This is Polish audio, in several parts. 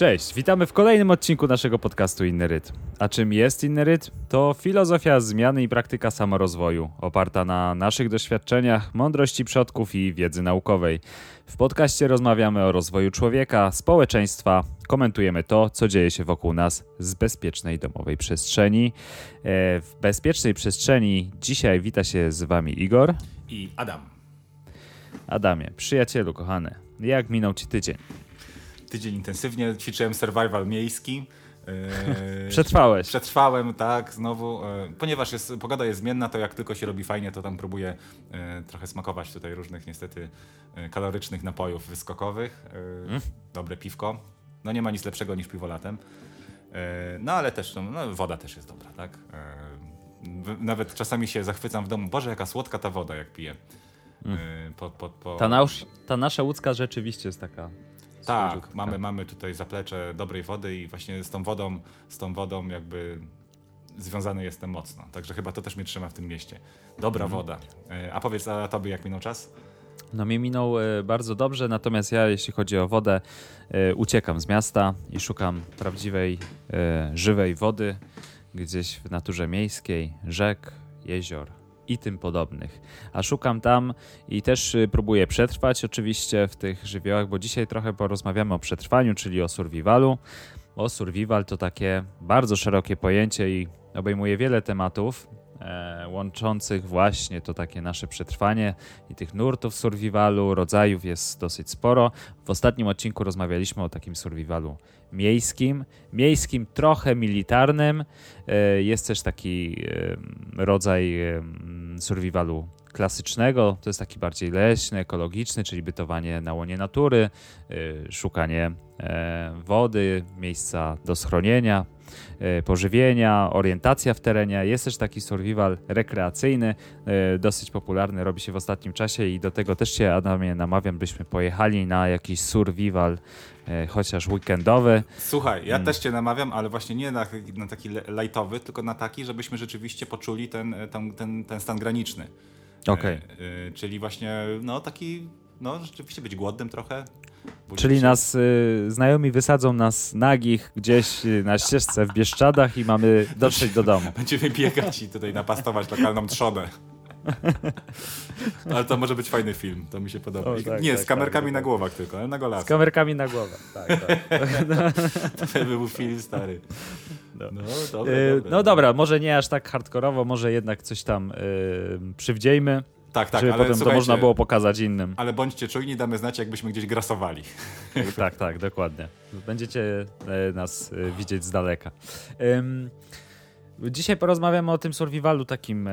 Cześć, witamy w kolejnym odcinku naszego podcastu Inny Rytm. A czym jest Inny Rytm? To filozofia zmiany i praktyka samorozwoju, oparta na naszych doświadczeniach, mądrości przodków i wiedzy naukowej. W podcaście rozmawiamy o rozwoju człowieka, społeczeństwa, komentujemy to, co dzieje się wokół nas z bezpiecznej domowej przestrzeni. E, w bezpiecznej przestrzeni dzisiaj wita się z Wami Igor i Adam. Adamie, przyjacielu kochany, jak minął Ci tydzień? Tydzień intensywnie ćwiczyłem survival miejski. E, Przetrwałeś. Przetrwałem, tak, znowu. E, ponieważ jest, pogoda jest zmienna, to jak tylko się robi fajnie, to tam próbuję e, trochę smakować tutaj różnych niestety kalorycznych napojów wyskokowych. Mm. Dobre piwko. No nie ma nic lepszego niż piwo latem. No ale też no, no, woda też jest dobra, tak? Nawet czasami się zachwycam w domu. Boże, jaka słodka ta woda, jak piję. Mm. Po, po, po... Ta, nasz, ta nasza łódzka rzeczywiście jest taka tak, mamy, tak. mamy tutaj zaplecze dobrej wody i właśnie z tą wodą, z tą wodą jakby związany jestem mocno. Także chyba to też mnie trzyma w tym mieście. Dobra mhm. woda. E, a powiedz, a tobie jak minął czas? No mnie minął e, bardzo dobrze, natomiast ja jeśli chodzi o wodę, e, uciekam z miasta i szukam prawdziwej, żywej wody gdzieś w naturze miejskiej, rzek, jezior, i tym podobnych. A szukam tam i też y, próbuję przetrwać oczywiście w tych żywiołach, bo dzisiaj trochę porozmawiamy o przetrwaniu, czyli o survivalu. O survival to takie bardzo szerokie pojęcie i obejmuje wiele tematów, łączących właśnie to takie nasze przetrwanie i tych nurtów survivalu, rodzajów jest dosyć sporo. W ostatnim odcinku rozmawialiśmy o takim survivalu miejskim, miejskim trochę militarnym. E, jest też taki rodzaj survivalu klasycznego, to jest taki bardziej leśny, ekologiczny, czyli bytowanie na łonie natury, y, szukanie e, wody, miejsca do schronienia, e, pożywienia, orientacja w terenie. Jest też taki survival rekreacyjny, e, dosyć popularny, robi się w ostatnim czasie i do tego też się, Adamie, namawiam, byśmy pojechali na jakiś survival chociaż weekendowy. Słuchaj, ja hmm. też cię namawiam, ale właśnie nie na, na taki lightowy, tylko na taki, żebyśmy rzeczywiście poczuli ten, ten, ten, ten stan graniczny. Okay. E, czyli właśnie no taki, no rzeczywiście być głodnym trochę. Czyli się... nas y, znajomi wysadzą nas nagich gdzieś y, na ścieżce w Bieszczadach i mamy dotrzeć do domu. Będziemy biegać i tutaj napastować lokalną trzonę. ale to może być fajny film, to mi się podoba. O, tak, nie, tak, z kamerkami tak, na głowach tylko, ale na golasach. Z kamerkami na głowach, tak. tak. to by był film stary. No, no, dobra, dobra, no dobra, może nie aż tak hardkorowo, może jednak coś tam yy, przywdziejmy. Tak, tak, żeby ale potem to można było pokazać innym. Ale bądźcie czujni, damy znać, jakbyśmy gdzieś grasowali. tak, tak, dokładnie. Będziecie e, nas e, widzieć z daleka. Dzisiaj porozmawiamy o tym survivalu takim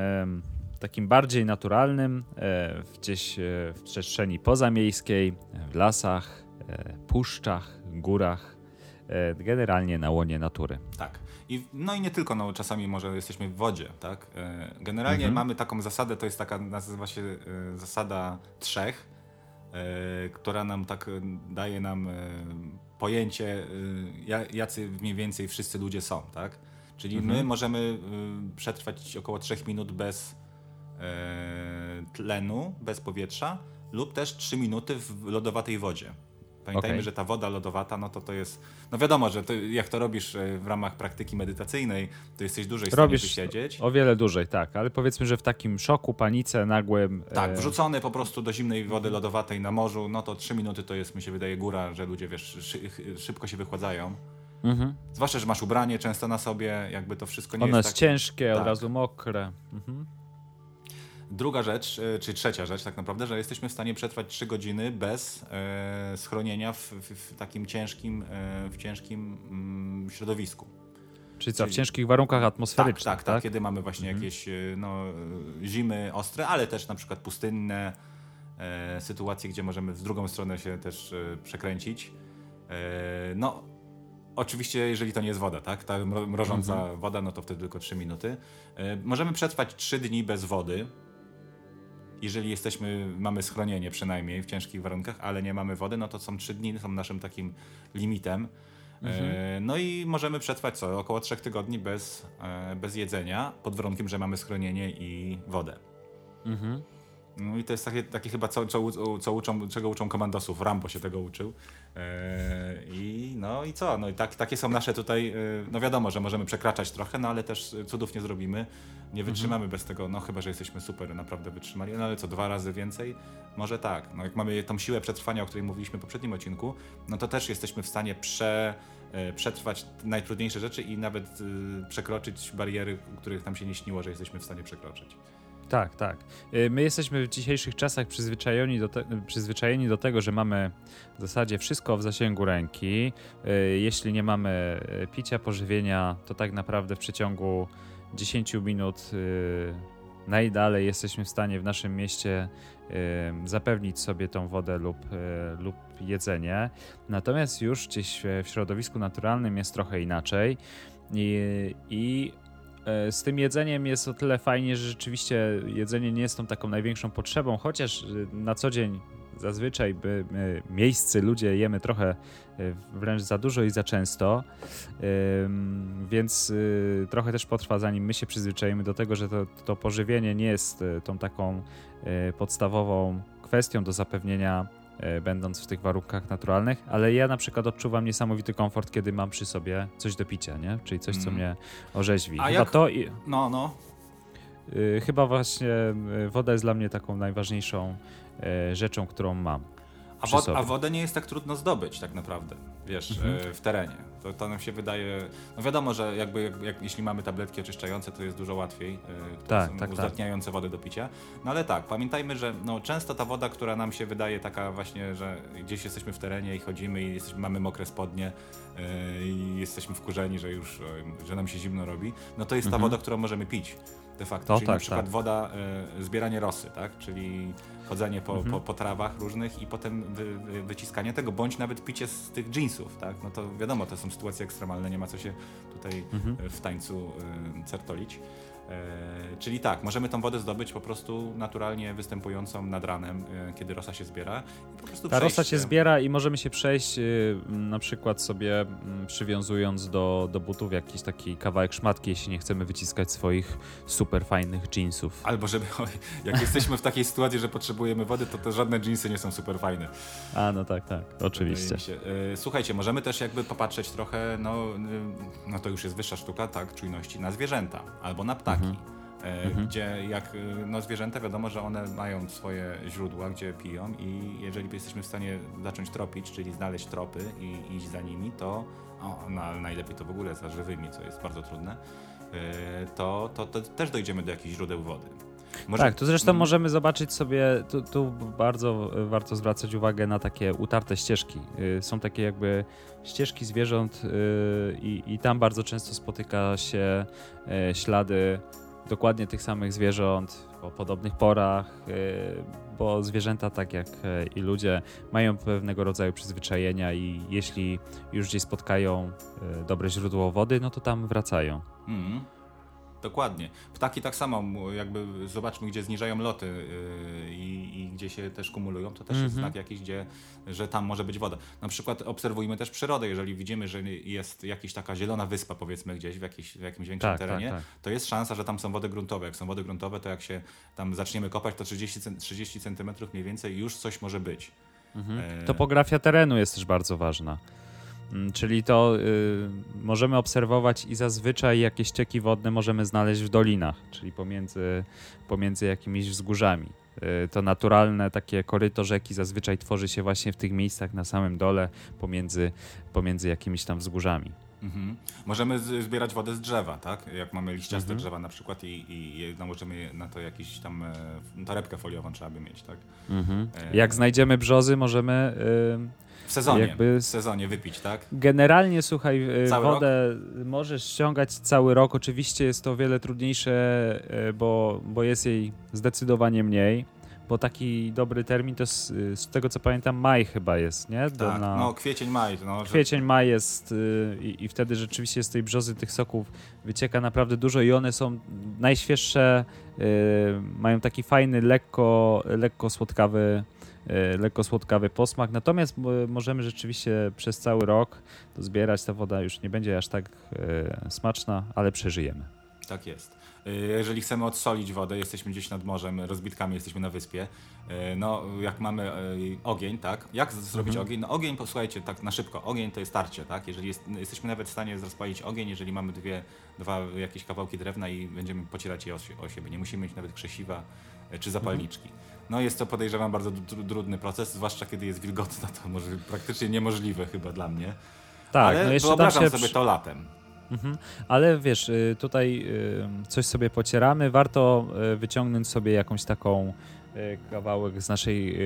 takim bardziej naturalnym, e, gdzieś e, w przestrzeni pozamiejskiej, w lasach, e, puszczach, górach, generalnie na łonie natury. Tak. I, no i nie tylko, no, czasami może jesteśmy w wodzie, tak? Generalnie mhm. mamy taką zasadę, to jest taka, nazywa się zasada trzech, która nam tak daje nam pojęcie, jacy mniej więcej wszyscy ludzie są, tak? Czyli mhm. my możemy przetrwać około trzech minut bez tlenu bez powietrza lub też 3 minuty w lodowatej wodzie. Pamiętajmy, okay. że ta woda lodowata, no to to jest. No wiadomo, że to, jak to robisz e, w ramach praktyki medytacyjnej, to jesteś dłużej robisz w stanie wysiedzieć. O wiele dłużej, tak, ale powiedzmy, że w takim szoku, panice nagłym. Tak, e, wrzucony po prostu do zimnej wody lodowatej na morzu, no to 3 minuty to jest, mi się wydaje, góra, że ludzie wiesz, szybko się wychładzają. Mhm. Zwłaszcza, że masz ubranie często na sobie, jakby to wszystko nie Ono jest. Ono jest ciężkie, tak. od razu mokre. Mhm. Druga rzecz, e, czy trzecia rzecz tak naprawdę, że jesteśmy w stanie przetrwać 3 godziny bez e, schronienia w, w, takim ciężkim, e, w ciężkim mm, środowisku. Czyli co, w ciężkich warunkach atmosferycznych, tak? Tak, tak, tak kiedy mamy właśnie mhm. jakieś e, no, zimy ostre, ale też na przykład pustynne e, sytuacje, gdzie możemy w drugą stronę się też e, przekręcić. no, Oczywiście, jeżeli to nie jest woda, tak? Ta mrożąca mhm. woda, no to wtedy tylko 3 minuty. możemy przetrwać 3 dni bez wody, jeżeli jesteśmy, mamy schronienie przynajmniej w ciężkich warunkach, ale nie mamy wody, no to są trzy dni, są naszym takim limitem. Mhm. E, no i możemy przetrwać co? Około trzech tygodni bez, e, bez jedzenia, pod warunkiem, że mamy schronienie i wodę. Mhm. No i to jest takie, takie chyba, co, co, co uczą, czego uczą komandosów. Rambo się tego uczył. Eee, I no i co? No i tak, takie są nasze tutaj, e, no wiadomo, że możemy przekraczać trochę, no ale też cudów nie zrobimy. Nie wytrzymamy mhm. bez tego, no chyba, że jesteśmy super, naprawdę wytrzymali. No ale co, dwa razy więcej? Może tak. No jak mamy tą siłę przetrwania, o której mówiliśmy w poprzednim odcinku, no to też jesteśmy w stanie prze e, przetrwać najtrudniejsze rzeczy i nawet przekroczyć bariery, których nam się nie śniło, że jesteśmy w stanie przekroczyć. Tak, tak. Y, my jesteśmy w dzisiejszych czasach przyzwyczajeni do, te, przyzwyczajeni do tego, że mamy w zasadzie wszystko w zasięgu ręki. Y, jeśli nie mamy y, picia, pożywienia, to tak naprawdę w przeciągu 10 minut najdalej jesteśmy w stanie w naszym mieście zapewnić sobie tą wodę lub, lub jedzenie. Natomiast już gdzieś w środowisku naturalnym jest trochę inaczej. I, i z tym jedzeniem jest o tyle fajnie, że rzeczywiście jedzenie nie jest tą taką największą potrzebą, chociaż e, na co dzień zazwyczaj by, my, miejscy ludzie jemy trochę e, wręcz za dużo i za często, więc trochę też potrwa zanim my się przyzwyczajimy do tego, że to, to pożywienie nie jest tą taką podstawową kwestią do zapewnienia E, będąc w tych warunkach naturalnych, ale ja na przykład odczuwam niesamowity komfort, kiedy mam przy sobie coś do picia, nie? Czyli coś, co mm. mnie orzeźwi. A chyba jak... to i... No, no. Y, chyba właśnie y, woda jest dla mnie taką najważniejszą y, rzeczą, którą mam. A, wod a, wodę nie jest tak trudno zdobyć tak naprawdę, wiesz, mhm. w terenie. To, to nam się wydaje, no wiadomo, że jakby jak, jeśli mamy tabletki oczyszczające, to jest dużo łatwiej, yy, tak, tak, uzdatniające tak. wodę do picia. No ale tak, pamiętajmy, że no, często ta woda, która nam się wydaje taka właśnie, że gdzieś jesteśmy w terenie i chodzimy i jesteśmy, mamy mokre spodnie yy, i jesteśmy wkurzeni, że już, że nam się zimno robi, no to jest mhm. ta woda, którą możemy pić de facto. To, Czyli tak, na przykład tak. woda, y, zbieranie rosy, tak? Czyli chodzenie po, mhm. po, po, trawach różnych i potem wy, wy, wyciskanie tego, bądź nawet picie z tych jeansów, tak? No to wiadomo, to są sytuacje ekstremalne, nie ma co się tutaj mhm. w tańcu y, certolić. E, czyli tak, możemy tą wodę zdobyć po prostu naturalnie występującą nad ranem, e, kiedy rosa się zbiera. I po prostu Ta rosa się zbiera i możemy się przejść y, na przykład sobie przywiązując do, do butów jakiś taki kawałek szmatki, jeśli nie chcemy wyciskać swoich super fajnych jeansów. Albo żeby, jak jesteśmy w takiej sytuacji, że potrzebujemy wody, to te żadne jeansy nie są super fajne. A, no tak, tak, oczywiście. E, słuchajcie, możemy też jakby popatrzeć trochę, no, no to już jest wyższa sztuka, tak, czujności na zwierzęta albo na ptaki. Mhm. E, mhm. Gdzie jak e, no, zwierzęta wiadomo, że one mają swoje źródła, gdzie piją i jeżeli jesteśmy w stanie zacząć tropić, czyli znaleźć tropy i iść za nimi, to o, no, najlepiej to w ogóle za żywymi, co jest bardzo trudne, e, to, to, to też dojdziemy do jakichś źródeł wody. Może... Tak, tu zresztą możemy zobaczyć sobie, tu, tu, bardzo warto zwracać uwagę na takie utarte ścieżki. Są takie jakby ścieżki zwierząt i, i tam bardzo często spotyka się ślady dokładnie tych samych zwierząt o podobnych porach, y, bo zwierzęta, tak jak y, i ludzie, mają pewnego rodzaju przyzwyczajenia i jeśli już gdzieś spotkają y, dobre źródło wody, no to tam wracają. Mm. Dokładnie. Ptaki tak samo, jakby zobaczmy, gdzie zniżają loty yy, i gdzie się też kumulują, to też mm -hmm. jest mhm. znak jakiś, gdzie, że tam może być woda. Na przykład obserwujmy też przyrodę, jeżeli widzimy, że jest jakaś taka zielona wyspa, powiedzmy gdzieś w, jakiś, w jakimś większym tak, tak terenie, tak, tak. to jest szansa, że tam są wody gruntowe. Jak są wody gruntowe, to jak się tam zaczniemy kopać, to 30, 30 centymetrów mniej więcej już coś może być. Mhm. E... Topografia terenu jest też bardzo ważna. Mm, czyli to y, możemy obserwować i zazwyczaj jakieś cieki wodne możemy znaleźć w dolinach, czyli pomiędzy, pomiędzy jakimiś wzgórzami. Y, to naturalne takie koryto rzeki zazwyczaj tworzy się właśnie w tych miejscach na samym dole pomiędzy, pomiędzy jakimiś tam wzgórzami. Mhm. Możemy zbierać wodę z drzewa, tak? Jak mamy liściaste mhm. drzewa na przykład i, i nałożymy na to jakiś tam e, torebkę foliową trzeba by mieć, tak? Mhm. E... Jak znajdziemy brzozy, możemy... W sezonie, jakby w sezonie wypić, tak? Generalnie, słuchaj, e, cały wodę rok? możesz ściągać cały rok. Oczywiście jest to o wiele trudniejsze, e, bo, bo jest jej zdecydowanie mniej. Bo taki dobry termin to z, z tego co pamiętam maj chyba jest, nie? Do, tak, na... no kwiecień, maj. No, że... Kwiecień, maj jest y, i wtedy rzeczywiście z tej brzozy tych soków wycieka naprawdę dużo i one są najświeższe, y, mają taki fajny, lekko, lekko słodkawy lekko słodkawy posmak. Natomiast możemy rzeczywiście przez cały rok to zbierać. Ta woda już nie będzie aż tak e, smaczna, ale przeżyjemy. tak jest. Jeżeli chcemy odsolić wodę, jesteśmy gdzieś nad morzem, rozbitkami jesteśmy na wyspie, no jak mamy ogień, tak? Jak zrobić mhm. ogień? No ogień, posłuchajcie, tak na szybko, ogień to jest tarcie, tak? Jeżeli jest, jesteśmy nawet w stanie rozpalić ogień, jeżeli mamy dwie, dwa jakieś kawałki drewna i będziemy pocierać je o, o siebie. Nie musimy mieć nawet krzesiwa czy zapalniczki. No jest to podejrzewam bardzo trudny proces, zwłaszcza kiedy jest wilgotna, to może praktycznie niemożliwe chyba dla mnie. Tak, Ale no jeszcze wyobrażam się... sobie to latem. Mhm. Ale wiesz, y, tutaj y, coś sobie pocieramy, warto y, wyciągnąć sobie jakąś taką kawałek z naszej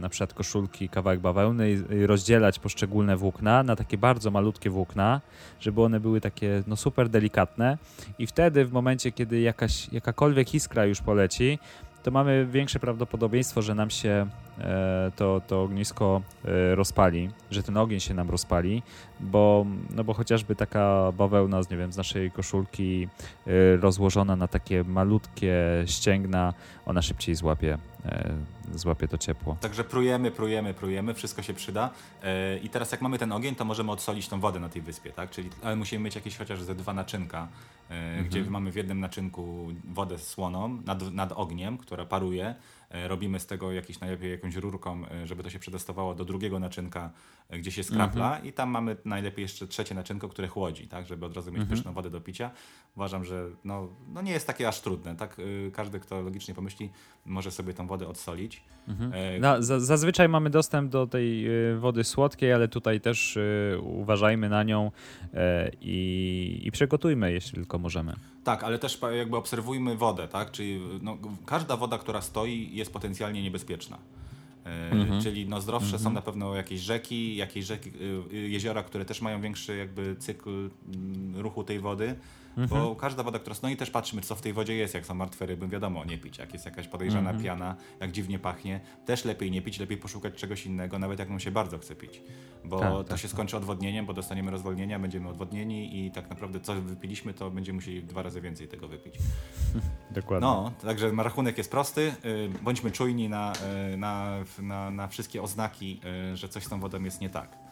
na przykład koszulki, kawałek bawełny i rozdzielać poszczególne włókna na takie bardzo malutkie włókna, żeby one były takie no super delikatne i wtedy w momencie, kiedy jakaś, jakakolwiek iskra już poleci, to mamy większe prawdopodobieństwo, że nam się e, to, to ognisko e, rozpali, że ten ogień się nam rozpali, bo, no bo chociażby taka bawełna z, nie wiem, z naszej koszulki e, rozłożona na takie malutkie ścięgna, ona szybciej złapie złapie to ciepło. Także prujemy, prujemy, prujemy, wszystko się przyda. I teraz jak mamy ten ogień, to możemy odsolić tą wodę na tej wyspie, tak? Czyli, ale musimy mieć jakieś chociaż ze dwa naczynka, mhm. gdzie mamy w jednym naczynku wodę słoną nad, nad ogniem, która paruje. E, robimy z tego jakiś najlepiej jakąś rurką, e, żeby to się przedostawało do drugiego naczynka, e, gdzie się skrapla mhm. i tam mamy najlepiej jeszcze trzecie naczynko, które chłodzi, tak, żeby od razu mieć mhm. pyszną wodę do picia. Uważam, że no, no nie jest takie aż trudne, tak, każdy, kto logicznie pomyśli, może sobie tą wodę odsolić. Mhm. No, zazwyczaj mamy dostęp do tej wody słodkiej, ale tutaj też uważajmy na nią i, i przygotujmy, jeśli tylko możemy. Tak, ale też jakby obserwujmy wodę, tak? Czyli no, każda woda, która stoi, jest potencjalnie niebezpieczna. E, mhm. Czyli no, zdrowsze mhm. są na pewno jakieś rzeki, jakieś rzeki, y, jeziora, które też mają większy jakby cykl mm, ruchu tej wody. Mhm. Bo każda woda, która stoi, też patrzymy, co w tej wodzie jest. Jak są martwe ryby, wiadomo, nie pić. Jak jest jakaś podejrzana mhm. piana, jak dziwnie pachnie, też lepiej nie pić, lepiej poszukać czegoś innego, nawet jak nam się bardzo chce pić. Bo tak, to tak, się tak. skończy odwodnieniem, bo dostaniemy rozwolnienia, będziemy odwodnieni i tak naprawdę co wypiliśmy, to będziemy musieli dwa razy więcej tego wypić. Dokładnie. No, także rachunek jest prosty. Y, bądźmy czujni na, y, na, na, na wszystkie oznaki, y, że coś z tą wodą jest nie tak.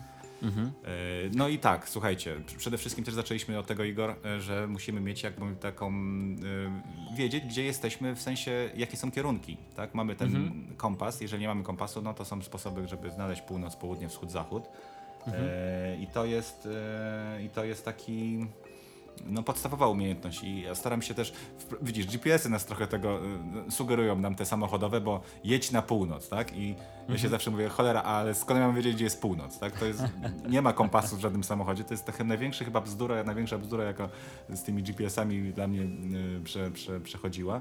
Mhm. E, no i tak, słuchajcie, przede wszystkim też zaczęliśmy od tego, Igor, e, że musimy mieć jakby taką, e, wiedzieć, gdzie jesteśmy, w sensie, jakie są kierunki, tak? Mamy ten mhm. kompas, jeżeli nie mamy kompasu, no to są sposoby, żeby znaleźć północ, południe, wschód, zachód. Mhm. I to jest, i to jest taki no, podstawowa umiejętność i ja staram się też, widzisz, GPS-y nas trochę tego y, sugerują nam te samochodowe, bo jedź na północ, tak? I mhm. ja się zawsze mówię, cholera, ale skąd ja mam wiedzieć, gdzie jest północ, tak? To jest, nie ma kompasu w żadnym samochodzie, to jest taka największa chyba bzdura, największa bzdura, jaka z tymi GPS-ami dla mnie y, prze, prze, przechodziła.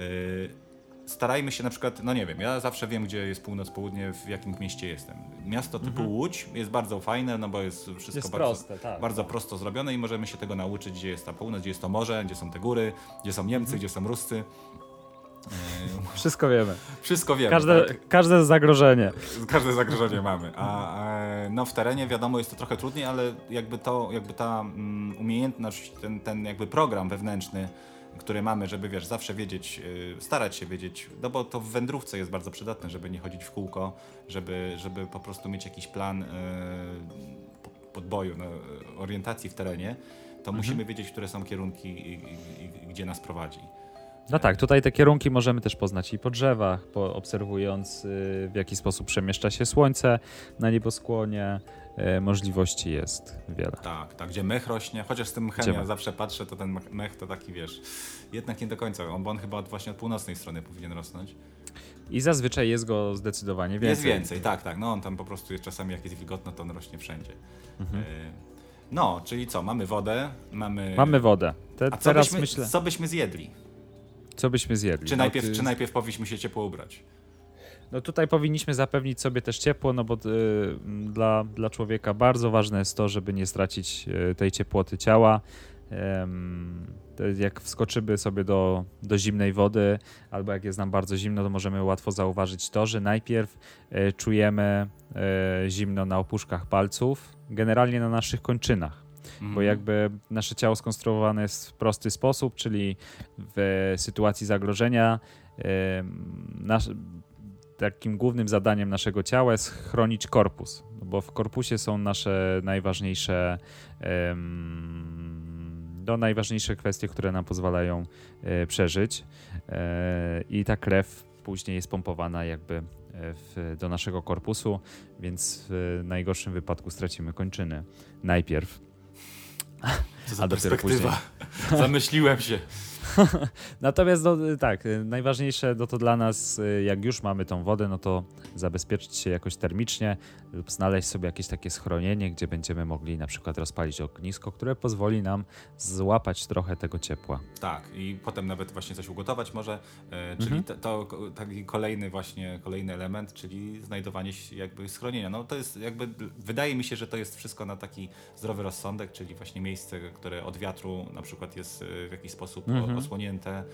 Y, starajmy się na przykład, no nie wiem, ja zawsze wiem, gdzie jest północ, południe, w jakim mieście jestem. Miasto typu mhm. Łódź jest bardzo fajne, no bo jest wszystko jest bardzo, proste, tak. bardzo prosto zrobione i możemy się tego nauczyć, gdzie jest ta północ, gdzie jest to morze, gdzie są te góry, gdzie są Niemcy, mhm. gdzie są Ruscy. Wszystko wiemy. Wszystko wiemy. Każde, tak? każde zagrożenie. Każde zagrożenie mamy. A, a, no w terenie wiadomo jest to trochę trudniej, ale jakby to, jakby ta um, umiejętność, ten, ten jakby program wewnętrzny, które mamy, żeby wiesz, zawsze wiedzieć, yy, starać się wiedzieć, no bo to w wędrówce jest bardzo przydatne, żeby nie chodzić w kółko, żeby, żeby po prostu mieć jakiś plan yy, podboju, no, orientacji w terenie, to mhm. musimy wiedzieć, które są kierunki i, i, i gdzie nas prowadzi. No tak, tutaj te kierunki możemy też poznać i po drzewach, po, obserwując y, w jaki sposób przemieszcza się słońce na nieboskłonie, możliwości jest wiele. Tak, tak, gdzie mech rośnie, chociaż z tym mchem ja zawsze patrzę, to ten mech to taki, wiesz, jednak nie do końca, bo on chyba właśnie od północnej strony powinien rosnąć. I zazwyczaj jest go zdecydowanie więcej. Jest więcej, tak, tak, no on tam po prostu jest czasami jak jest wilgotno, to on rośnie wszędzie. Mhm. E, no, czyli co, mamy wodę, mamy... Mamy wodę. Te, A co teraz byśmy, myślę... co byśmy zjedli? Co byśmy zjedli? Czy, najpierw, ty... czy najpierw powinniśmy się ciepło ubrać? No tutaj powinniśmy zapewnić sobie też ciepło, no bo y, dla, dla człowieka bardzo ważne jest to, żeby nie stracić y, tej ciepłoty ciała. jak wskoczymy sobie do, do zimnej wody, albo jak jest nam bardzo zimno, to możemy łatwo zauważyć to, że najpierw y, czujemy zimno na opuszkach palców, generalnie na naszych kończynach. Bo mhm. jakby nasze ciało skonstruowane jest w prosty sposób, czyli w sytuacji zagrożenia nasz, takim głównym zadaniem naszego ciała jest chronić korpus, bo w korpusie są nasze najważniejsze no, najważniejsze kwestie, które nam pozwalają przeżyć. I ta krew później jest pompowana jakby w, do naszego korpusu, więc w najgorszym wypadku stracimy kończyny. Najpierw. Co za a dopiero później. Zamyśliłem się. Natomiast no, tak, najważniejsze no to dla nas, jak już mamy tą wodę, no to zabezpieczyć się jakoś termicznie lub znaleźć sobie jakieś takie schronienie, gdzie będziemy mogli na przykład rozpalić ognisko, które pozwoli nam złapać trochę tego ciepła. Tak, i potem nawet właśnie coś ugotować może, e, czyli mhm. to, to, taki kolejny właśnie, kolejny element, czyli znajdowanie się jakby schronienia. No to jest jakby, wydaje mi się, że to jest wszystko na taki zdrowy rozsądek, czyli właśnie miejsce, które od wiatru na przykład jest e, w jakiś sposób mhm. Osłonięte,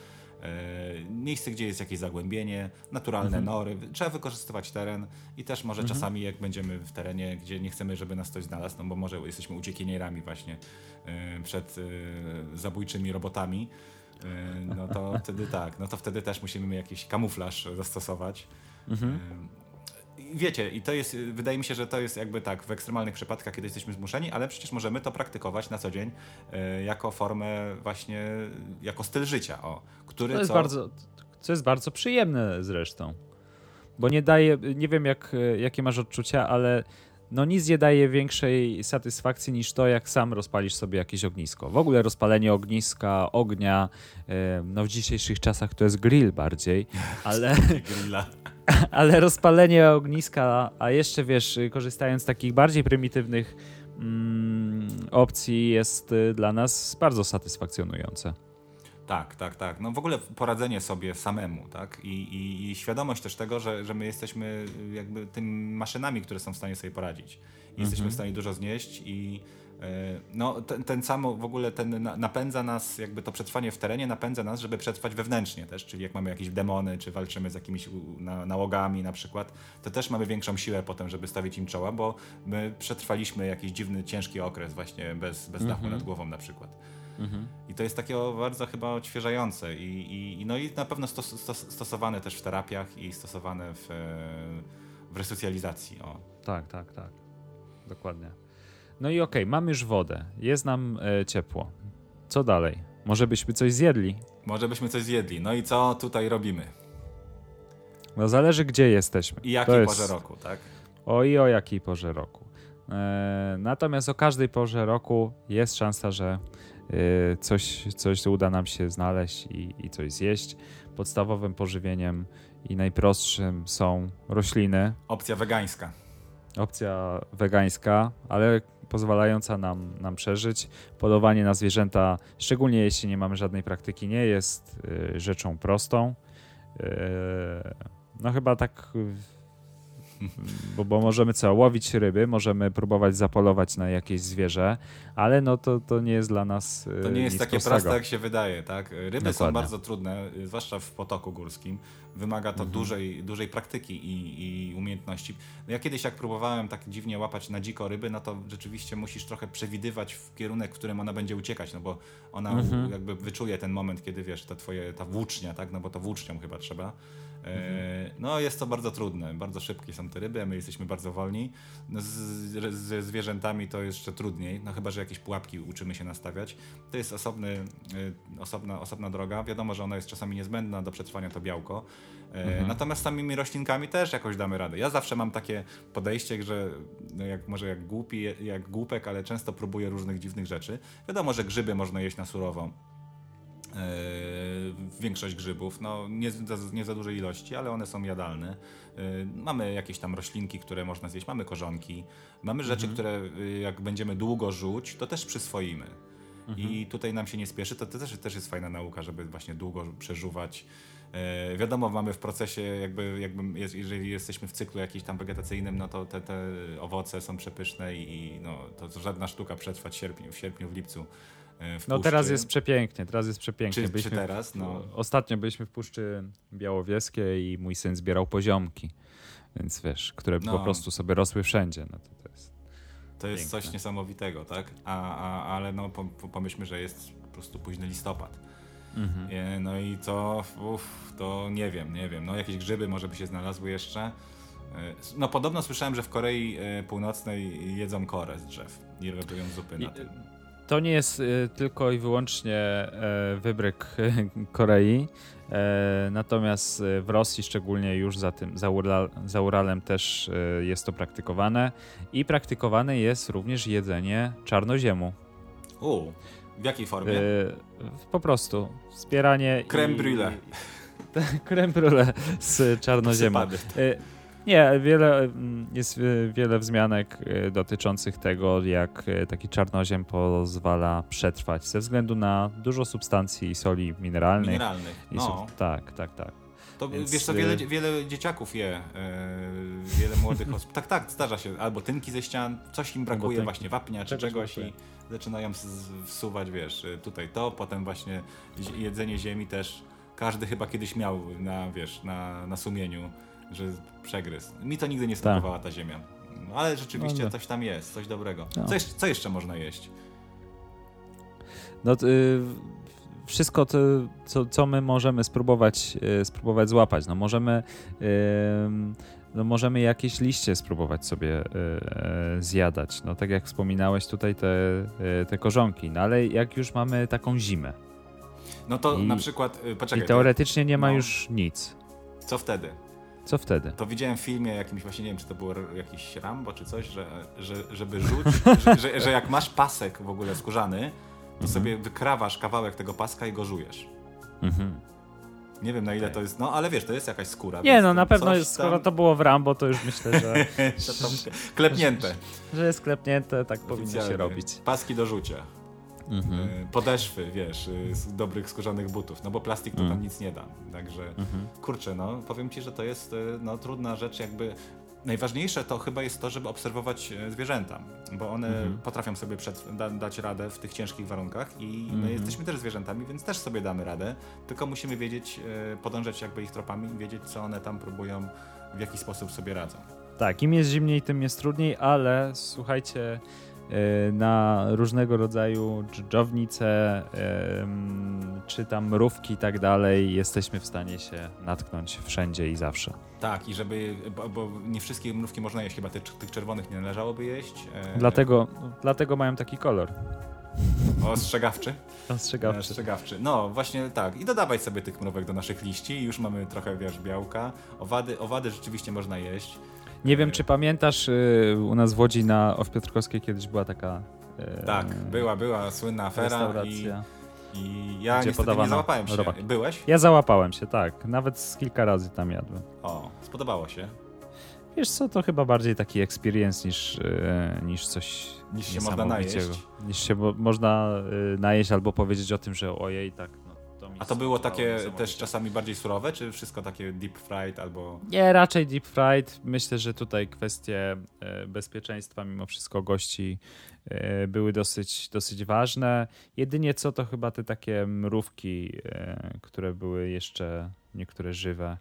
E, miejsce, gdzie jest jakieś zagłębienie, naturalne mhm. nory. Trzeba wykorzystywać teren i też może mhm. czasami jak będziemy w terenie, gdzie nie chcemy, żeby nas ktoś znalazł, no bo może jesteśmy uciekinierami właśnie e, przed e, zabójczymi robotami, no to wtedy tak, no to wtedy też musimy jakiś kamuflaż zastosować. Mhm wiecie, i to jest, wydaje mi się, że to jest jakby tak w ekstremalnych przypadkach, kiedy jesteśmy zmuszeni, ale przecież możemy to praktykować na co dzień y, jako formę właśnie, jako styl życia, o, który to jest co... bardzo, co jest bardzo przyjemne zresztą, bo nie daje, nie wiem jak, jakie masz odczucia, ale no nic nie daje większej satysfakcji niż to, jak sam rozpalisz sobie jakieś ognisko. W ogóle rozpalenie ogniska, ognia, no w dzisiejszych czasach to jest grill bardziej, ale... ale rozpalenie ogniska, a jeszcze wiesz, korzystając z takich bardziej prymitywnych mm, opcji jest y, dla nas bardzo satysfakcjonujące. Tak, tak, tak. No w ogóle poradzenie sobie samemu, tak? I, i, i świadomość też tego, że, że my jesteśmy jakby tymi maszynami, które są w stanie sobie poradzić. I mhm. jesteśmy w stanie dużo znieść i no, ten, ten samo w ogóle ten napędza nas, jakby to przetrwanie w terenie napędza nas, żeby przetrwać wewnętrznie też, czyli jak mamy jakieś demony, czy walczymy z jakimiś nałogami na przykład, to też mamy większą siłę potem, żeby stawić im czoła, bo my przetrwaliśmy jakiś dziwny, ciężki okres właśnie bez, bez dachu mhm. nad głową na przykład. Mhm. I to jest takie bardzo chyba odświeżające i, i no i na pewno stos, stos, stosowane też w terapiach i stosowane w, w resocjalizacji. O. Tak, tak, tak. Dokładnie. No i okej, okay, mamy już wodę, jest nam e, ciepło. Co dalej? Może byśmy coś zjedli? Może byśmy coś zjedli. No i co tutaj robimy? No zależy gdzie jesteśmy. I jakiej jest... porze roku, tak? O i o jakiej porze roku. E, natomiast o każdej porze roku jest szansa, że Y, coś, coś uda nam się znaleźć i, i coś zjeść. Podstawowym pożywieniem i najprostszym są rośliny. Opcja wegańska. Opcja wegańska, ale pozwalająca nam, nam przeżyć. Polowanie na zwierzęta, szczególnie jeśli nie mamy żadnej praktyki, nie jest y, rzeczą prostą. Y, no chyba tak bo, bo możemy co, łowić ryby, możemy próbować zapolować na jakieś zwierzę, ale no to, to nie jest dla nas To nie jest takie prostego. proste, jak się wydaje, tak? Ryby Dokładnie. są bardzo trudne, zwłaszcza w potoku górskim. Wymaga to mhm. dużej, dużej praktyki i, i umiejętności. No ja kiedyś jak próbowałem tak dziwnie łapać na dziko ryby, no to rzeczywiście musisz trochę przewidywać w kierunek, w którym ona będzie uciekać, no bo ona mhm. jakby wyczuje ten moment, kiedy wiesz, ta twoje, ta włócznia, tak? No bo to włócznią chyba trzeba E, no jest to bardzo trudne, bardzo szybkie są te ryby, a my jesteśmy bardzo wolni. No, ze zwierzętami to jeszcze trudniej, no chyba, że jakieś pułapki uczymy się nastawiać. To jest osobny, e, osobna, osobna droga. Wiadomo, że ona jest czasami niezbędna do przetrwania to białko. E, mhm. Natomiast samymi roślinkami też jakoś damy radę. Ja zawsze mam takie podejście, że no jak, może jak głupi, jak głupek, ale często próbuję różnych dziwnych rzeczy. Wiadomo, że grzyby można jeść na surowo E, większość grzybów, no nie za, nie za dużej ilości, ale one są jadalne. E, mamy jakieś tam roślinki, które można zjeść, mamy korzonki, mamy rzeczy, mhm. które y, jak będziemy długo żuć, to też przyswoimy. Mhm. I tutaj nam się nie spieszy, to, to też, też jest fajna nauka, żeby właśnie długo przeżuwać. E, wiadomo, mamy w procesie, jakby, jakby jeżeli jesteśmy w cyklu jakimś tam wegetacyjnym, no to te, te owoce są przepyszne i, i no, to żadna sztuka przetrwać w sierpniu, w, sierpniu, w lipcu. E, no teraz jest przepięknie, teraz jest przepięknie. Czy, byliśmy czy teraz? No. Ostatnio byliśmy w Puszczy Białowieskiej i mój syn zbierał poziomki, więc wiesz, które no. po prostu sobie rosły wszędzie. No to, to jest, to jest coś niesamowitego, tak? A, a, ale no pomyślmy, że jest po prostu późny listopad. Mhm. E, no i to, to nie wiem, nie wiem. No jakieś grzyby może by się znalazły jeszcze. E, no podobno słyszałem, że w Korei Północnej jedzą korę z drzew i robią zupy na tym. To nie jest tylko i wyłącznie wybryk Korei. Natomiast w Rosji, szczególnie już za tym, za, Ural, za Uralem, też jest to praktykowane. I praktykowane jest również jedzenie czarnoziemu. U, w jakiej formie? po prostu wspieranie. Creme brûlée. Creme brûlée z czarnoziemu. Nie, wiele, mm, jest e, wiele wzmianek e, dotyczących tego, jak e, taki czarnoziem pozwala przetrwać ze względu na dużo substancji soli mineralnych. Mineralnych, no. tak, tak, tak. To Więc... wiesz co, wiele, wiele dzieciaków je, yy, wiele młodych osób. Tak, tak, zdarza się. Albo tynki ze ścian, coś im brakuje, właśnie wapnia czy czegoś, czegoś i zaczynają wsuwać, wiesz, tutaj to, potem właśnie jedzenie ziemi też. Każdy chyba kiedyś miał na, wiesz, na, na sumieniu że przegryz. Mi to nigdy nie smakowała tak. ta ziemia. No, ale rzeczywiście no, coś tam jest, coś dobrego. No. Co, jeszcze, co, jeszcze można jeść? No y, wszystko to, co, co my możemy spróbować, y, spróbować złapać. No możemy y, no możemy jakieś liście spróbować sobie y, zjadać. No tak jak wspominałeś tutaj te, y, te korzonki. No ale jak już mamy taką zimę. No to I, na przykład, poczekaj. I teoretycznie nie ma no. już nic. Co wtedy? Co wtedy? To widziałem w filmie jakimś, właśnie nie wiem, czy to było jakiś Rambo czy coś, że, że żeby rzucić, że, że, że, jak masz pasek w ogóle skórzany, to mhm. sobie wykrawasz kawałek tego paska i go żujesz. Mhm. Nie wiem na ile to jest, no ale wiesz, to jest jakaś skóra. Nie, no na pewno jest, tam... skoro to było w Rambo, to już myślę, że... klepnięte. Że, że jest klepnięte, tak powinno się robić. Paski do rzucia. Mhm. E, podeszwy, wiesz, e, z dobrych skórzanych butów, no bo plastik to tam mhm. nic nie da. Także, mhm. kurczę, no powiem ci, że to jest e, no, trudna rzecz, jakby Najważniejsze to chyba jest to, żeby obserwować zwierzęta, bo one mhm. potrafią sobie przed, da, dać radę w tych ciężkich warunkach i mhm. my jesteśmy też zwierzętami, więc też sobie damy radę, tylko musimy wiedzieć, podążać jakby ich tropami i wiedzieć, co one tam próbują, w jaki sposób sobie radzą. Tak, im jest zimniej, tym jest trudniej, ale słuchajcie, E, na różnego rodzaju dżdżownice, czy tam mrówki i tak dalej, jesteśmy w stanie się natknąć wszędzie i zawsze. Tak, i żeby, bo, bo nie wszystkie mrówki można jeść, chyba tych, tych czerwonych nie należałoby jeść. E, dlatego, dlatego mają taki kolor. Ostrzegawczy? Ostrzegawczy. Ostrzegawczy. No, właśnie tak. I dodawać sobie tych mrówek do naszych liści już mamy trochę, wiesz, białka. Owady, owady rzeczywiście można jeść. Nie wiem, czy pamiętasz, y, u nas w Łodzi na Off Piotrkowskiej kiedyś była taka... Y, tak, była, była słynna afera i, i ja Gdzie niestety nie załapałem się. Robak. Byłeś? Ja załapałem się, tak. Nawet z kilka razy tam jadłem. O, spodobało się. Wiesz co, to chyba bardziej taki experience niż, y, niż coś Niż się można najeść. Niż się można najeść albo powiedzieć o tym, że ojej, tak a to było takie też czasami bardziej surowe, czy wszystko takie deep fried albo... Nie, raczej deep fried. Myślę, że tutaj kwestie e, bezpieczeństwa mimo wszystko gości e, były dosyć, dosyć ważne. Jedynie co to chyba te takie mrówki, e, które były jeszcze niektóre żywe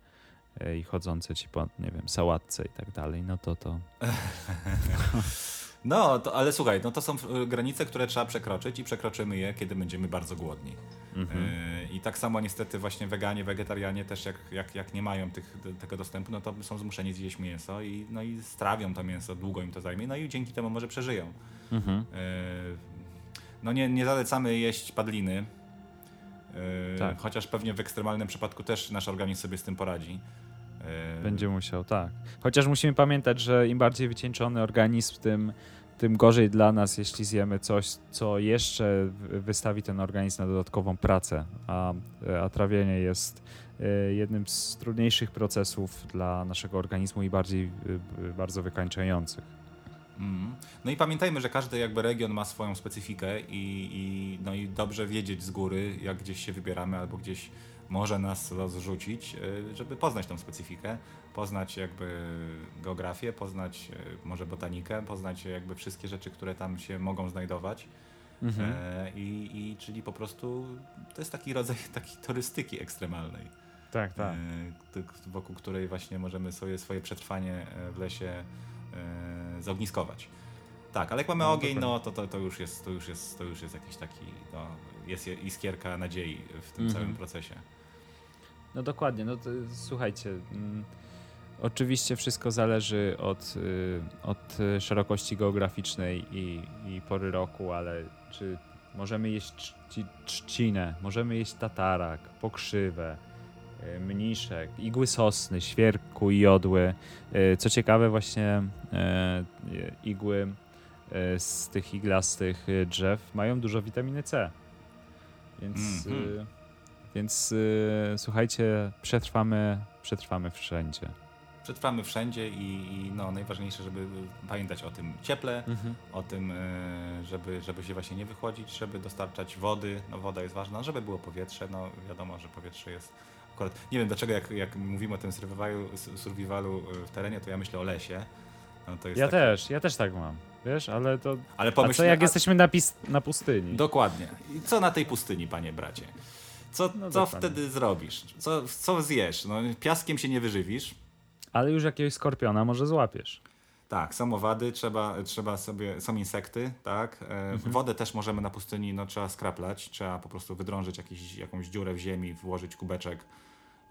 i chodzące ci po, nie wiem, sałatce i tak dalej, no to to... No, to, ale słuchaj, no to są y, granice, które trzeba przekroczyć i przekroczymy je, kiedy będziemy bardzo głodni. Mhm. Y, I tak samo niestety właśnie weganie, wegetarianie też jak, jak, jak nie mają tych, tego dostępu, no to są zmuszeni zjeść mięso i, no i strawią to mięso, długo im to zajmie, no i dzięki temu może przeżyją. Mhm. Y, no nie, nie zalecamy jeść padliny, tak. chociaż pewnie w ekstremalnym przypadku też nasz organizm sobie z tym poradzi. Będzie musiał, tak. Chociaż musimy pamiętać, że im bardziej wycieńczony organizm, tym, tym gorzej dla nas, jeśli zjemy coś, co jeszcze wystawi ten organizm na dodatkową pracę. A, a trawienie jest e, jednym z trudniejszych procesów dla naszego organizmu i bardziej e, bardzo wykańczających. Mm. No i pamiętajmy, że każdy jakby region ma swoją specyfikę i, i, no i dobrze wiedzieć z góry, jak gdzieś się wybieramy albo gdzieś może nas rozrzucić, e, żeby poznać tą specyfikę, poznać jakby geografię, poznać e, może botanikę, poznać jakby wszystkie rzeczy, które tam się mogą znajdować. Mhm. E, i, I czyli po prostu to jest taki rodzaj takiej turystyki ekstremalnej. Tak, tak. wokół której właśnie możemy sobie swoje przetrwanie w lesie zaogniskować. Tak, ale jak mamy no, ogień, no to, to, to, już jest, to, już jest, to już jest jakiś taki, no, jest iskierka nadziei w tym mhm. całym procesie. No dokładnie, no to, słuchajcie. Mm, oczywiście wszystko zależy od, y, od szerokości geograficznej i, i pory roku, ale czy możemy jeść trzcinę, możemy jeść tatarak, pokrzywę, e, mniszek, igły sosny, świerku i jodły. E, co ciekawe, właśnie e, igły z tych iglastych drzew mają dużo witaminy C. Więc, mm -hmm. Więc słuchajcie, przetrwamy, przetrwamy wszędzie przetrwamy wszędzie i, i, no, najważniejsze, żeby pamiętać o tym cieple, mhm. o tym, e, żeby, żeby się właśnie nie wychłodzić, żeby dostarczać wody, no woda jest ważna, żeby było powietrze, no wiadomo, że powietrze jest akurat, nie wiem dlaczego jak, jak mówimy o tym survivalu, survivalu e, w terenie, to ja myślę o lesie. No, ja taki... też, ja też tak mam. Wiesz, ale to. Ale pomyśl, a co jak a... jesteśmy na, pis... na pustyni? Dokładnie. I co na tej pustyni, panie bracie? Co, no co wtedy zrobisz? Co, co zjesz? No, piaskiem się nie wyżywisz ale już jakiegoś skorpiona może złapiesz. Tak, są owady, trzeba, trzeba sobie, są insekty, tak. E, mhm. Wodę też możemy na pustyni, no trzeba skraplać, trzeba po prostu wydrążyć jakiś, jakąś dziurę w ziemi, włożyć kubeczek,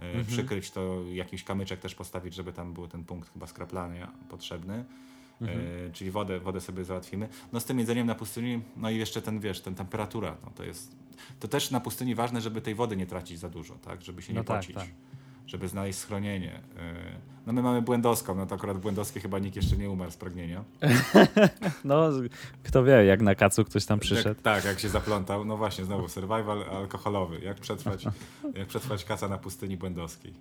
e, mhm. przykryć to, jakiś kamyczek też postawić, żeby tam był ten punkt chyba skraplania potrzebny. E, mhm. E, czyli wodę, wodę sobie załatwimy. No z tym jedzeniem na pustyni, no i jeszcze ten, wiesz, ten temperatura, no to jest, to też na pustyni ważne, żeby tej wody nie tracić za dużo, tak, żeby się nie no tak, pocić. Tak żeby znaleźć schronienie. E, no my mamy Błędowską, no to akurat Błędowskie chyba nikt jeszcze nie umarł z pragnienia. no, kto wie, jak na kacu ktoś tam przyszedł. Jak, tak, jak się zaplątał. No właśnie, znowu survival alkoholowy. Jak przetrwać, jak przetrwać kaca na pustyni Błędowskiej.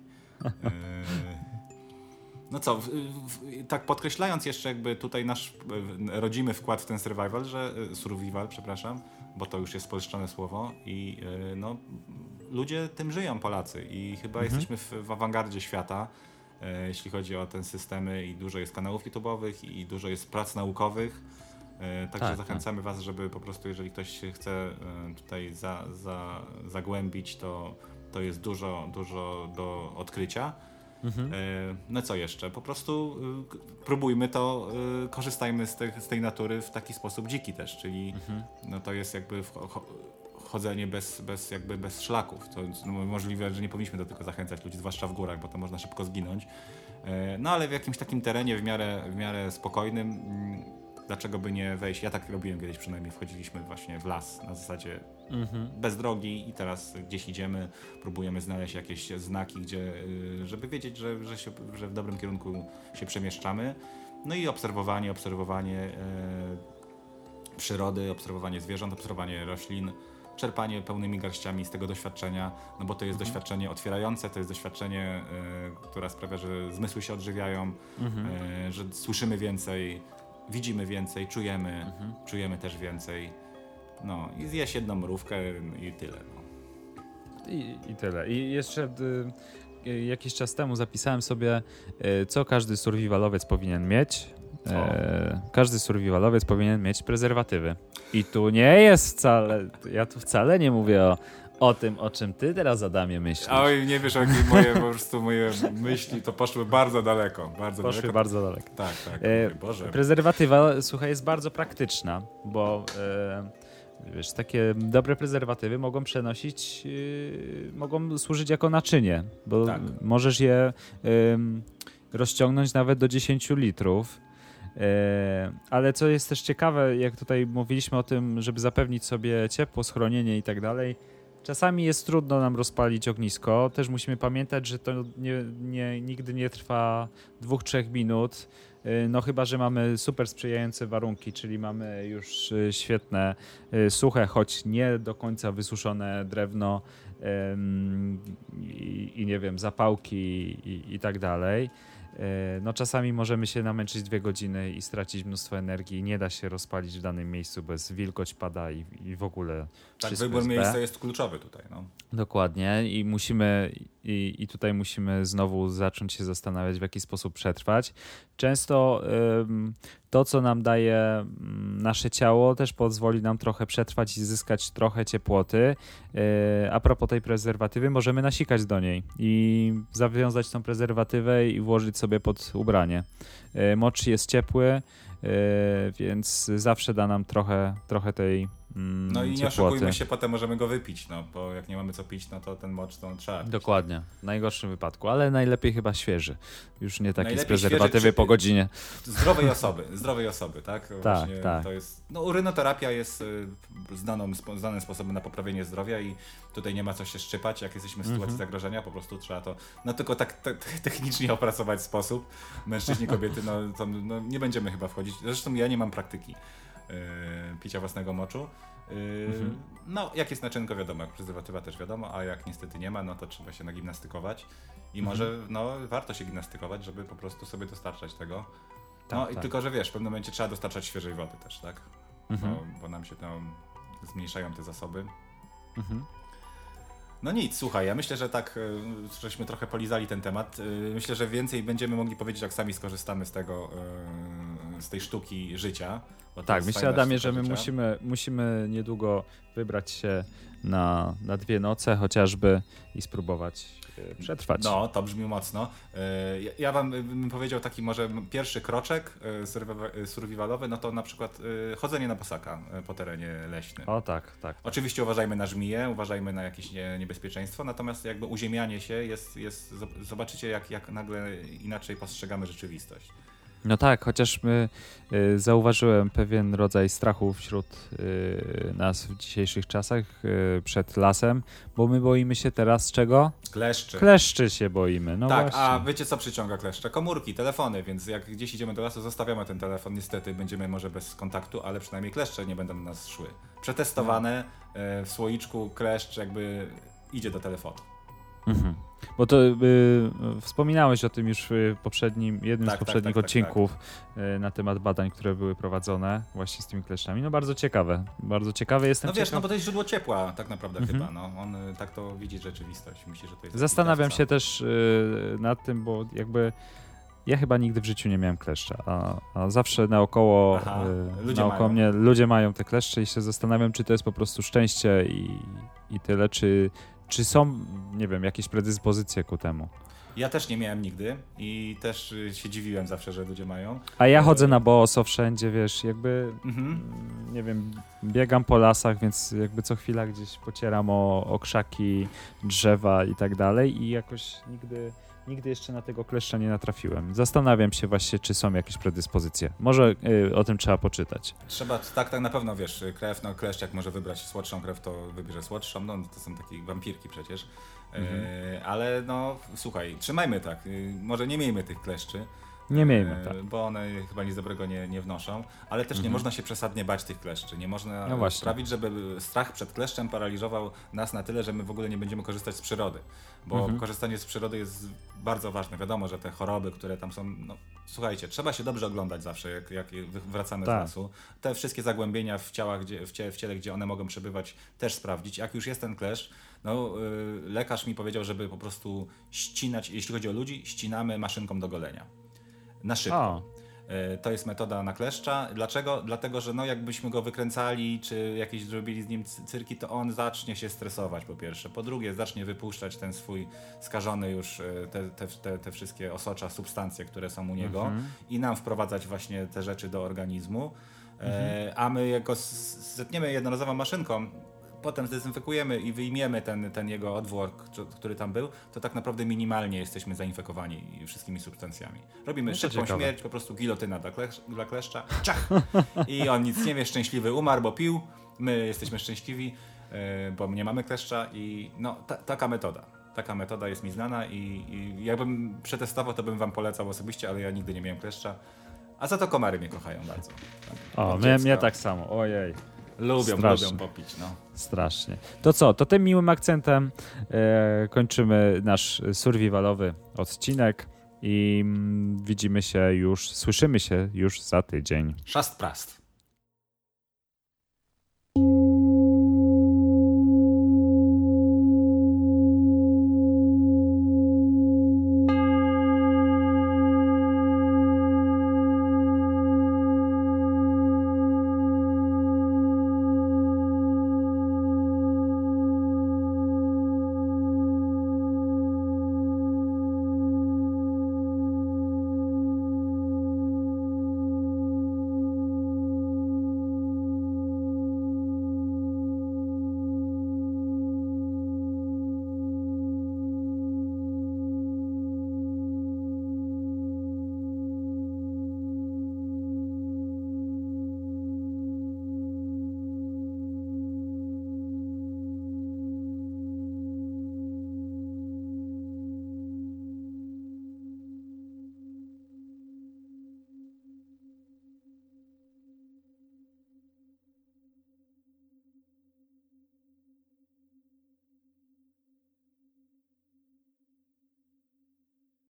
E, no co, w, w, tak podkreślając jeszcze jakby tutaj nasz rodzimy wkład w ten survival, że e, survival, przepraszam, bo to już jest polszczone słowo i no ludzie tym żyją, Polacy, i chyba mhm. jesteśmy w, w awangardzie świata, e, jeśli chodzi o te systemy i dużo jest kanałów YouTube'owych i dużo jest prac naukowych. E, także tak, zachęcamy tak. Was, żeby po prostu, jeżeli ktoś się chce e, tutaj za, za, zagłębić, to, to jest dużo, dużo do odkrycia. Mhm. E, no co jeszcze? Po prostu y, próbujmy to, y, korzystajmy z, te, z, tej natury w taki sposób dziki też, czyli mhm. no to jest jakby chodzenie bez, bez, jakby bez szlaków. To no, możliwe, że nie powinniśmy do tego zachęcać ludzi, zwłaszcza w górach, bo to można szybko zginąć. E, no ale w jakimś takim terenie w miarę, w miarę spokojnym, mm, dlaczego by nie wejść? Ja tak robiłem kiedyś przynajmniej, wchodziliśmy właśnie w las na zasadzie mhm. bez drogi i teraz gdzieś idziemy, próbujemy znaleźć jakieś znaki, gdzie, y, żeby wiedzieć, że, że, się, że w dobrym kierunku się przemieszczamy. No i obserwowanie, obserwowanie e, przyrody, obserwowanie zwierząt, obserwowanie roślin czerpanie pełnymi garściami z tego doświadczenia, no bo to jest mhm. doświadczenie otwierające, to jest doświadczenie, y, które sprawia, że zmysły się odżywiają, mhm. y, że słyszymy więcej, widzimy więcej, czujemy, mhm. czujemy też więcej. No i zjeść jedną mrówkę i tyle. No. I, I tyle. I jeszcze y, jakiś czas temu zapisałem sobie, y, co każdy survivalowiec powinien mieć. E, każdy survivalowiec powinien mieć prezerwatywy. I tu nie jest wcale, ja tu wcale nie mówię o, o tym, o czym ty teraz Adamie myślisz. Oj, nie wiesz, jakie moje, po prostu moje myśli to poszły bardzo daleko. Bardzo poszły daleko. bardzo daleko. Tak, tak. E, Boże. Prezerwatywa, słuchaj, jest bardzo praktyczna, bo e, wiesz, takie dobre prezerwatywy mogą przenosić, e, mogą służyć jako naczynie, bo tak. możesz je rozciągnąć nawet do 10 litrów E, ale co jest też ciekawe, jak tutaj mówiliśmy o tym, żeby zapewnić sobie ciepło, schronienie i tak dalej, czasami jest trudno nam rozpalić ognisko. Też musimy pamiętać, że to nie, nie, nigdy nie trwa dwóch, trzech minut. E, no chyba, że mamy super sprzyjające warunki, czyli mamy już e, świetne, suche, choć nie do końca wysuszone drewno i, i nie wiem, zapałki i, i tak dalej. E, no czasami możemy się namęczyć dwie godziny i stracić mnóstwo energii. Nie da się rozpalić w danym miejscu, jest wilgoć pada i, i w ogóle. Tak, wybór miejsca jest kluczowy tutaj. No. Dokładnie i musimy, i, i tutaj musimy znowu zacząć się zastanawiać, w jaki sposób przetrwać. Często to, co nam daje mm, nasze ciało, też pozwoli nam trochę przetrwać i zyskać trochę ciepłoty. Yy, a propos tej prezerwatywy, możemy nasikać do niej i zawiązać tą prezerwatywę i włożyć sobie pod ubranie. Yy, mocz jest ciepły, yy, więc zawsze da nam trochę, trochę tej Mm, no i nie oszukujmy się, potem możemy go wypić, no bo jak nie mamy co pić, no to ten mocz to trzeba. Pić. Dokładnie, w najgorszym wypadku, ale najlepiej chyba świeży. Już nie taki najlepiej z prezerwatywy świeży, po godzinie. Zdrowej osoby, zdrowej osoby, tak? tak Właśnie tak. To jest, no urynoterapia jest y, znaną, znanym sposobem na poprawienie zdrowia i tutaj nie ma co się szczypać, jak jesteśmy w sytuacji mm -hmm. zagrożenia, po prostu trzeba to, no tylko tak te, technicznie opracować sposób. Mężczyźni, kobiety, no, to, no nie będziemy chyba wchodzić. Zresztą ja nie mam praktyki picia własnego moczu. Yy, mhm. No, jak jest naczynko, wiadomo, jak prezerwatywa też wiadomo, a jak niestety nie ma, no to trzeba się nagimnastykować. I mhm. może, no, warto się gimnastykować, żeby po prostu sobie dostarczać tego. No, tak, i tak. tylko, że wiesz, w pewnym momencie trzeba dostarczać świeżej wody też, tak? Mhm. Bo, bo, nam się tam zmniejszają te zasoby. Mhm. No nic, słuchaj, ja myślę, że tak, e, żeśmy trochę polizali ten temat. E, myślę, że więcej będziemy mogli powiedzieć, jak sami skorzystamy z tego, e, z tej sztuki życia. Tak, myślę Adamie, że my musimy, musimy niedługo wybrać się na, na dwie noce chociażby i spróbować e, przetrwać. No, to brzmi mocno. E, ja wam bym powiedział taki może pierwszy kroczek e, survivalowy, no to na przykład chodzenie na bosaka po terenie leśnym. O tak, tak. tak. Oczywiście uważajmy na żmije, uważajmy na jakieś niebezpieczeństwo, natomiast jakby uziemianie się jest, jest zobaczycie jak, jak nagle inaczej postrzegamy rzeczywistość. No tak, chociaż my, y, zauważyłem pewien rodzaj strachu wśród y, nas w dzisiejszych czasach y, przed lasem, bo my boimy się teraz czego? Kleszczy. Kleszczy się boimy, no Tak, właśnie. a wiecie co przyciąga kleszcze? Komórki, telefony, więc jak gdzieś idziemy do lasu, zostawiamy ten telefon, niestety będziemy może bez kontaktu, ale przynajmniej kleszcze nie będą na nas szły. Przetestowane no. w słoiczku kleszcz jakby idzie do telefonu. Mhm. Bo to y, wspominałeś o tym już w poprzednim, jednym tak, z tak, poprzednich tak, tak, odcinków y, na temat badań, które były prowadzone właśnie z tymi kleszczami. No bardzo ciekawe, bardzo ciekawe jestem. No wiesz, ciekaw... no bo to jest źródło ciepła tak naprawdę mhm. chyba, no. On y, tak to widzi rzeczywistość. Myśli, że to jest Zastanawiam się też y, nad tym, bo jakby ja chyba nigdy w życiu nie miałem kleszcza, a, a zawsze naokoło, Aha, y, naokoło mnie ludzie mają te kleszcze i się zastanawiam, czy to jest po prostu szczęście i, i tyle, czy, czy są, nie wiem, jakieś predyspozycje ku temu? Ja też nie miałem nigdy i też y, się dziwiłem zawsze, że ludzie mają. A ja chodzę na boso wszędzie, wiesz, jakby, mhm. Mm, nie wiem, biegam po lasach, więc jakby co chwila gdzieś pocieram o, o krzaki, drzewa i tak dalej i jakoś nigdy Nigdy jeszcze na tego kleszcza nie natrafiłem. Zastanawiam się właśnie, czy są jakieś predyspozycje. Może y, o tym trzeba poczytać. Trzeba, tak, tak na pewno, wiesz, krew, no kleszcz jak może wybrać słodszą krew, to wybierze słodszą, no to są takie wampirki przecież. E, mhm. E, ale no, słuchaj, trzymajmy tak, y, może nie miejmy tych kleszczy. Nie miejmy, tak. Bo one chyba nic dobrego nie, nie wnoszą, ale też mhm. nie można się przesadnie bać tych kleszczy. Nie można no sprawić, żeby strach przed kleszczem paraliżował nas na tyle, że my w ogóle nie będziemy korzystać z przyrody. Bo mhm. korzystanie z przyrody jest bardzo ważne. Wiadomo, że te choroby, które tam są, no, słuchajcie, trzeba się dobrze oglądać zawsze, jak, jak wracamy tak. z lasu. Te wszystkie zagłębienia w, ciałach, gdzie, w, ciele, w ciele, gdzie one mogą przebywać, też sprawdzić. Jak już jest ten kleszcz, no, yy, lekarz mi powiedział, żeby po prostu ścinać, jeśli chodzi o ludzi, ścinamy maszynką do golenia na szybko. O. E, to jest metoda na kleszcza. Dlaczego? Dlatego, że no jakbyśmy go wykręcali, czy jakieś zrobili z nim cyrki, to on zacznie się stresować po pierwsze. Po drugie, zacznie wypuszczać ten swój skażony już, e, te, te, te, te wszystkie osocza, substancje, które są u niego mhm. i nam wprowadzać właśnie te rzeczy do organizmu. E, mhm. a my jako zetniemy jednorazową maszynką, potem zdezynfekujemy i wyjmiemy ten, ten jego odwór, który tam był, to tak naprawdę minimalnie jesteśmy zainfekowani wszystkimi substancjami. Robimy no szybką ciekawe. śmierć, po prostu gilotyna dla, klesz, dla kleszcza, ciach! I on nic nie wie, szczęśliwy umarł, bo pił, my jesteśmy szczęśliwi, yy, bo nie mamy kleszcza i no, ta, taka metoda. Taka metoda jest mi znana i, i jakbym przetestował, to bym wam polecał osobiście, ale ja nigdy nie miałem kleszcza. A za to komary mnie kochają bardzo. Tak. O, mnie, mnie tak samo, ojej. Lubią, Strasznie. lubią popić, no. Strasznie. To co, to tym miłym akcentem e, kończymy nasz survivalowy odcinek i mm, widzimy się już, słyszymy się już za tydzień. Szast prast.